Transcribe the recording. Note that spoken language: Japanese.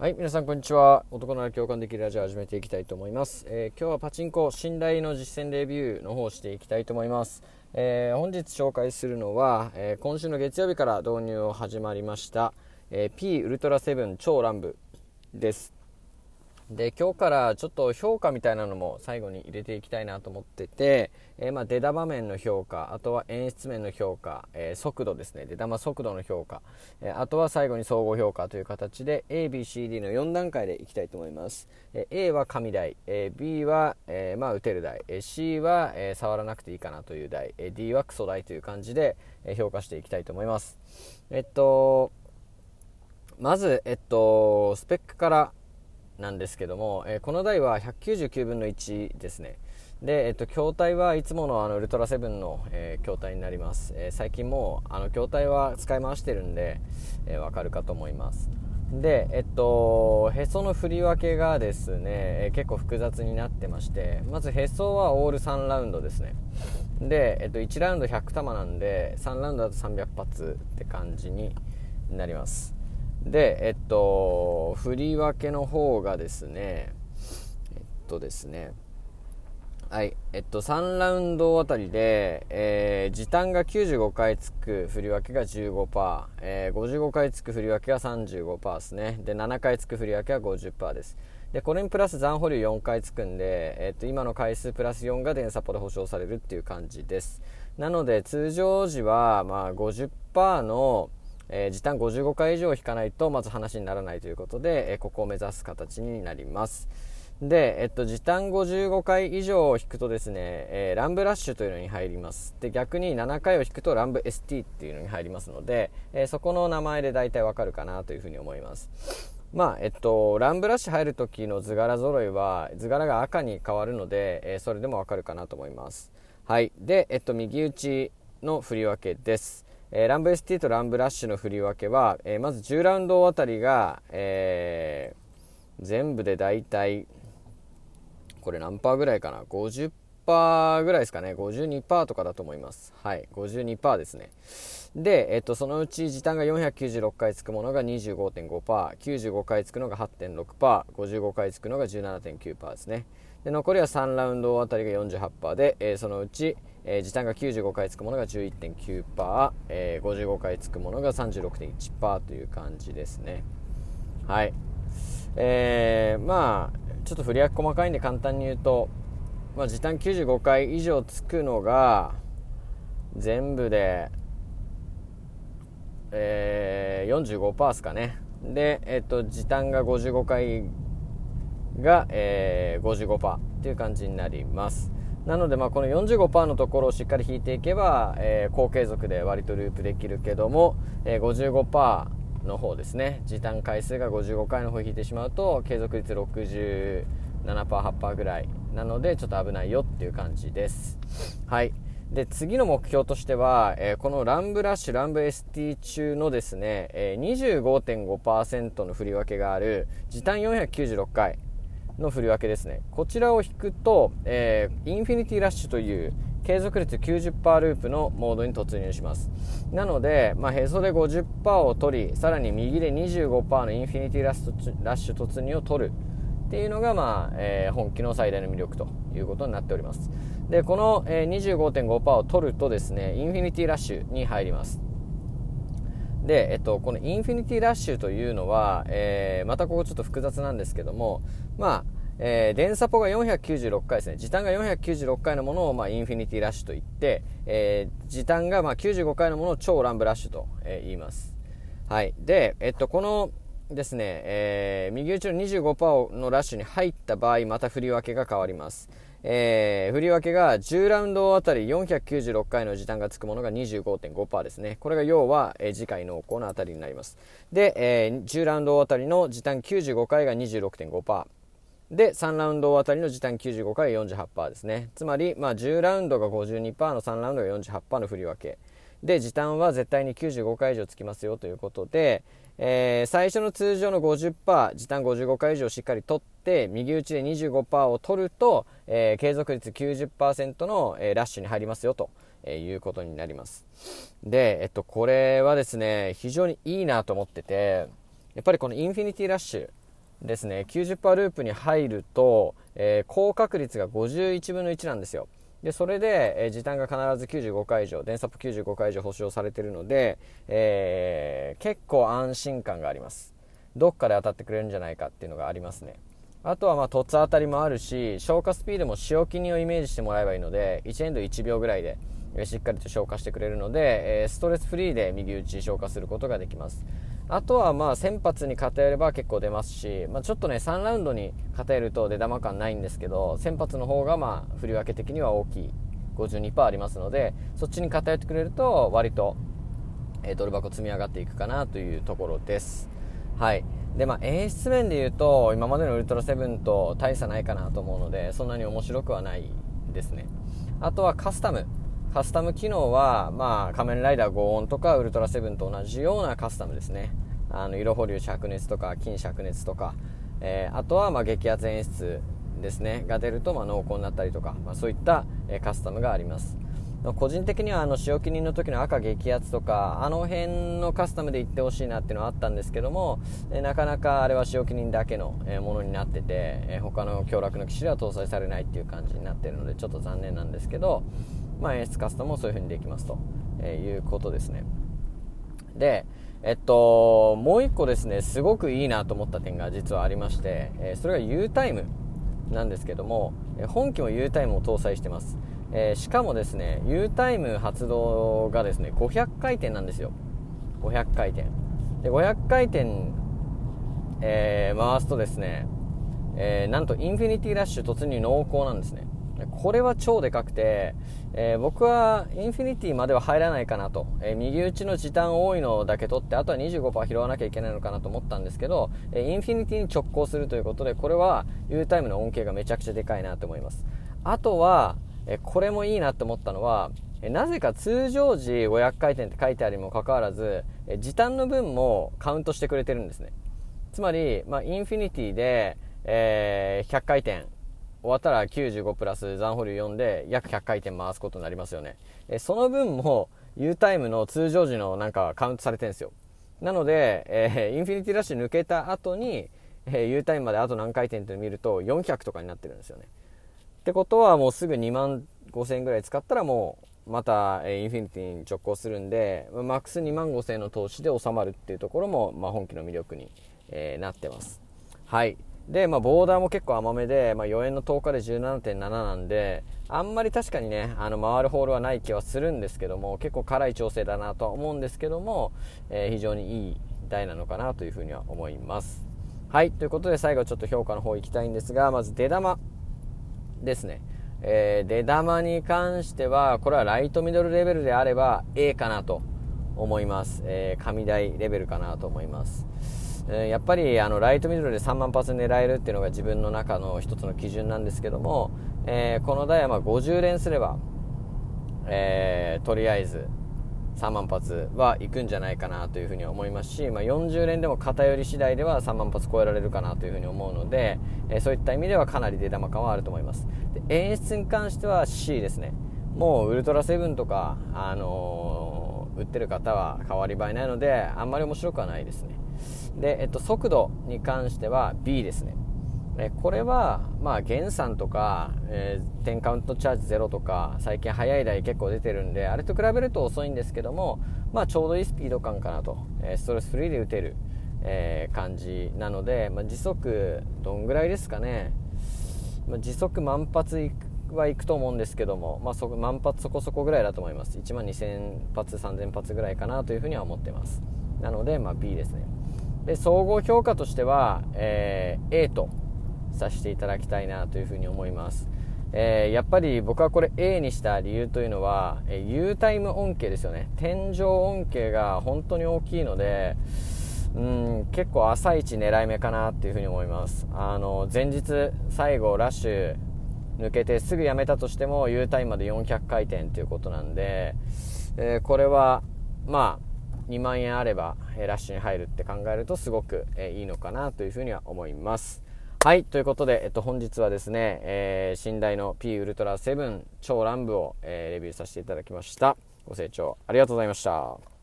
はい、皆さんこんにちは。男なら共感できるラジオを始めていきたいと思います。えー今日はパチンコ信頼の実践レビューの方をしていきたいと思います。えー本日紹介するのは、えー今週の月曜日から導入を始まりました、え P ウルトラセブン超乱舞です。で今日からちょっと評価みたいなのも最後に入れていきたいなと思ってて、えーまあ、出玉面の評価あとは演出面の評価、えー速度ですね。出玉速度の評価、えーあとは最後に総合評価という形で ABCD の4段階でいきたいと思います、え A は神台、え B は、えまあ、打てる台、え C は、え触らなくていいかなという台、え D はクソ台という感じで、え評価していきたいと思います。えっとまず、えっと、スペックからなんですけども、えーこの台は199分の1ですね。で、えっと、筐体はいつものあのウルトラセブンの、えー筐体になります、えー最近もあの筐体は使い回してるんで、えーわかるかと思います。でえっとへその振り分けがですね、え結構複雑になってましてまずへそはオール3ラウンドですね。で、えっと、1ラウンド100玉なんで3ラウンドだと300発って感じになります。でえっと振り分けの方がですねえっとですねはいえっと3ラウンドあたりで、えー時短が95回つく振り分けが15%、えー55回つく振り分けが35%ですね。で7回つく振り分けは50%です。でこれにプラス残保留4回つくんで、えっと今の回数プラス4が電サポで保証されるっていう感じです。なので通常時はまあ50%のえー時短55回以上引かないとまず話にならないということで、えーここを目指す形になります。で、えっと、時短55回以上を引くとですね、えーランブラッシュというのに入ります。で逆に7回を引くとランブ ST っていうのに入りますので、えーそこの名前で大体わかるかなというふうに思います。まあえっと、ランブラッシュ入る時の図柄揃いは図柄が赤に変わるので、えーそれでもわかるかなと思います。はい。で、えっと、右打ちの振り分けです。えーランブ ST とランブラッシュの振り分けは、えーまず10ラウンドあたりが、えー全部で大体これ何パーぐらいかな？50%ぐらいですかね？52%とかだと思います。はい52%ですね。で、えっと、そのうち時短が496回つくものが 25.5%95 回つくのが 8.6%55 回つくのが17.9%ですね。で残りは3ラウンドあたりが48%で、えーそのうち、えー時短が95回つくものが11.9%、えー55回つくものが36.1%という感じですね。はい。えーまあちょっと振り分け細かいんで簡単に言うと、まあ、時短95回以上つくのが全部で、えー、45%ですかね。で、えっと時短が55回が、えー、55%っていう感じになります。なので、まあ、この45%のところをしっかり引いていけば、えー高継続で割とループできるけども、えー55%の方ですね。時短回数が55回の方引いてしまうと継続率 67%8% ぐらいなのでちょっと危ないよっていう感じです。はい。で次の目標としては、えーこのランブラッシュランブ ST 中のですね、えー25.5%の振り分けがある時短496回。の振り分けですね。こちらを引くと、えーインフィニティラッシュという継続率90%ループのモードに突入します。なので、まあ、へそで50%を取りさらに右で25%のインフィニティラッシュラッシュ突入を取る。っていうのが、まあえー本機の最大の魅力ということになっております。でこの、え25.5%を取るとですねインフィニティラッシュに入ります。で、えっと、このインフィニティラッシュというのは、えーまたここちょっと複雑なんですけども、まあ、えー電サポが496回ですね。時短が496回のものを、まあ、インフィニティラッシュと言って、えー時短が、まあ、95回のものを超乱舞ラッシュと、えー言います。はい。で、えっと、このですね、えー右打ちの25%のラッシュに入った場合、また振り分けが変わります。えー振り分けが10ラウンドあたり496回の時短がつくものが25.5%ですね。これが要は、えー次回濃厚のあたりになります。で、えー10ラウンドあたりの時短95回が26.5%。で3ラウンドあたりの時短95回が48%ですねつまり、まあ、10ラウンドが52%の3ラウンドが48%の振り分けで時短は絶対に95回以上つきますよということで、えー最初の通常の50%時短55回以上しっかり取って右打ちで25%を取ると、えー継続率90%の、えーラッシュに入りますよと、えーいうことになります。で、えっと、これはですね非常にいいなと思っててやっぱりこのインフィニティラッシュですね90%ループに入ると、えー、高確率が51分の1なんですよ。でそれで、えー、時短が必ず95回以上電サップ95回以上保証されてるので、えー、結構安心感があります。どっかで当たってくれるんじゃないかっていうのがありますね。あとはまあ凸当たりもあるし消化スピードも塩気にをイメージしてもらえばいいので1エンド1秒ぐらいでしっかりと消化してくれるので、えストレスフリーで右打ち消化することができます。あとはまあ先発に偏れば結構出ますし、まあ、ちょっとね3ラウンドに偏ると出玉感ないんですけど先発の方がまあ振り分け的には大きい。52%ありますのでそっちに偏ってくれると割と、えドル箱積み上がっていくかなというところです。はい。でまあ演出面で言うと今までのウルトラセブンと大差ないかなと思うのでそんなに面白くはないですね。あとはカスタム。カスタム機能は、まあ、仮面ライダー5音とかウルトラセブンと同じようなカスタムですね。あの色保留灼熱とか金灼熱とか、えー、あとはまあ激アツ演出ですねが出るとまあ濃厚になったりとか、まあ、そういった、えカスタムがあります個人的にはあの塩気人の時の赤激アツとかあの辺のカスタムで行ってほしいなっていうのはあったんですけども、なかなかあれは塩気人だけの、ものになってて、他の強楽の機種では搭載されないっていう感じになっているのでちょっと残念なんですけど、まあ、演出カスタムもそういう風にできますと、えいうことですねでえっと、もう一個ですね、すごくいいなと思った点が実はありまして、えそれが U タイムなんですけども、本機も U タイムを搭載してます。えしかもですね、U タイム発動がですね、500回転なんですよ。500回転。で、500回転、えー、回すとですね、えー、なんとインフィニティラッシュ突入濃厚なんですね。これは超でかくて、えー、僕はインフィニティまでは入らないかなと、えー、右打ちの時短多いのだけ取ってあとは25%拾わなきゃいけないのかなと思ったんですけど、えー、インフィニティに直行するということでこれは U タイムの恩恵がめちゃくちゃでかいなと思います。あとは、えこれもいいなと思ったのはなぜか通常時500回転って書いてあるにもかかわらず、え時短の分もカウントしてくれてるんですね。つまり、まあ、インフィニティで、え100回転終わったら95プラス残保留4で約100回転回すことになりますよね。えその分も U タイムの通常時のなんかカウントされてるんですよ。なので、えー、インフィニティラッシュ抜けた後に、えー、U タイムまであと何回転って見ると400とかになってるんですよね。ってことはもうすぐ2万5000円ぐらい使ったらもうまた、えー、インフィニティに直行するんで、マックス2万5000円の投資で収まるっていうところも、まあ、本気の魅力に、えー、なってます。はい。で、まあ、ボーダーも結構甘めで、まあ、4円の10日で17.7なんで、あんまり確かにね、あの、回るホールはない気はするんですけども、結構辛い調整だなとは思うんですけども、えー、非常にいい台なのかなというふうには思います。はい、ということで最後ちょっと評価の方行きたいんですが、まず出玉ですね。えー、出玉に関しては、これはライトミドルレベルであれば A かなと思います。えー、神台レベルかなと思います。やっぱりあのライトミドルで3万発狙えるっていうのが自分の中の一つの基準なんですけども、えー、この台はま50連すれば、えー、とりあえず3万発は行くんじゃないかなというふうに思いますし、まあ、40連でも偏り次第では3万発超えられるかなというふうに思うので、えー、そういった意味ではかなり出玉感はあると思います。で演出に関しては C ですね。もうウルトラセブンとか、あのー、売ってる方は変わり映えないのであんまり面白くはないですね。で、えっと、速度に関しては B ですね。えこれは、まあ、減産とか、えー、10カウントチャージゼロとか、最近速い台結構出てるんで、あれと比べると遅いんですけども、まあ、ちょうどいいスピード感かなと、え、ストレスフリーで打てる、えー、感じなので、まあ、時速、どんぐらいですかね、まあ、時速万発いくはいくと思うんですけども、まあ、そ万発そこそこぐらいだと思います。1万2000発、3000発ぐらいかなというふうには思ってます。なので、まあ、B ですね。で総合評価としては、えー、A とさせていただきたいなというふうに思います、えー、やっぱり僕はこれ A にした理由というのは、えー、U タイム恩恵ですよね。天井恩恵が本当に大きいのでうん結構朝一狙い目かなっていうふうに思います。あの前日最後ラッシュ抜けてすぐやめたとしても U タイムまで400回転ということなんで、えー、これはまあ2万円あれば、えラッシュに入るって考えるとすごく、えいいのかなというふうには思います。はい。ということで、えっと、本日はですね、えー、寝台の P ウルトラ7超乱舞を、えー、レビューさせていただきました。ご清聴ありがとうございました。